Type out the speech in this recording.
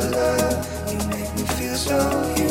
Oh, love. You make me feel so. human.